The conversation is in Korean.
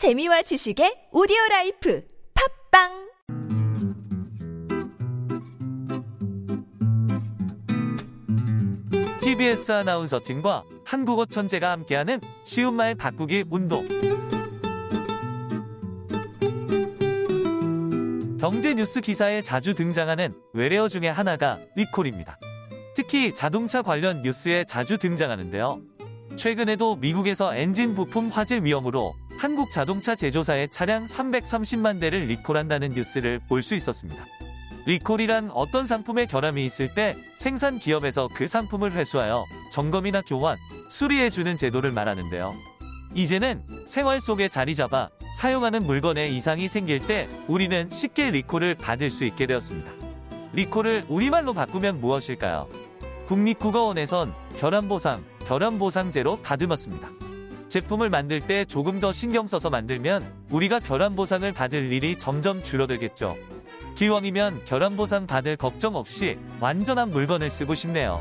재미와 지식의 오디오 라이프 팟빵 TBS 아나운서 팀과 한국어 천재가 함께하는 쉬운 말 바꾸기 운동. 경제 뉴스 기사에 자주 등장하는 외래어 중에 하나가 리콜입니다. 특히 자동차 관련 뉴스에 자주 등장하는데요. 최근에도 미국에서 엔진 부품 화재 위험으로 한국 자동차 제조사의 차량 330만 대를 리콜한다는 뉴스를 볼 수 있었습니다. 리콜이란 어떤 상품의 결함이 있을 때 생산 기업에서 그 상품을 회수하여 점검이나 교환, 수리해주는 제도를 말하는데요. 이제는 생활 속에 자리 잡아 사용하는 물건에 이상이 생길 때 우리는 쉽게 리콜을 받을 수 있게 되었습니다. 리콜을 우리말로 바꾸면 무엇일까요? 국립국어원에선 결함보상, 결함보상제로 다듬었습니다. 제품을 만들 때 조금 더 신경 써서 만들면 우리가 결함보상을 받을 일이 점점 줄어들겠죠. 기왕이면 결함보상 받을 걱정 없이 완전한 물건을 쓰고 싶네요.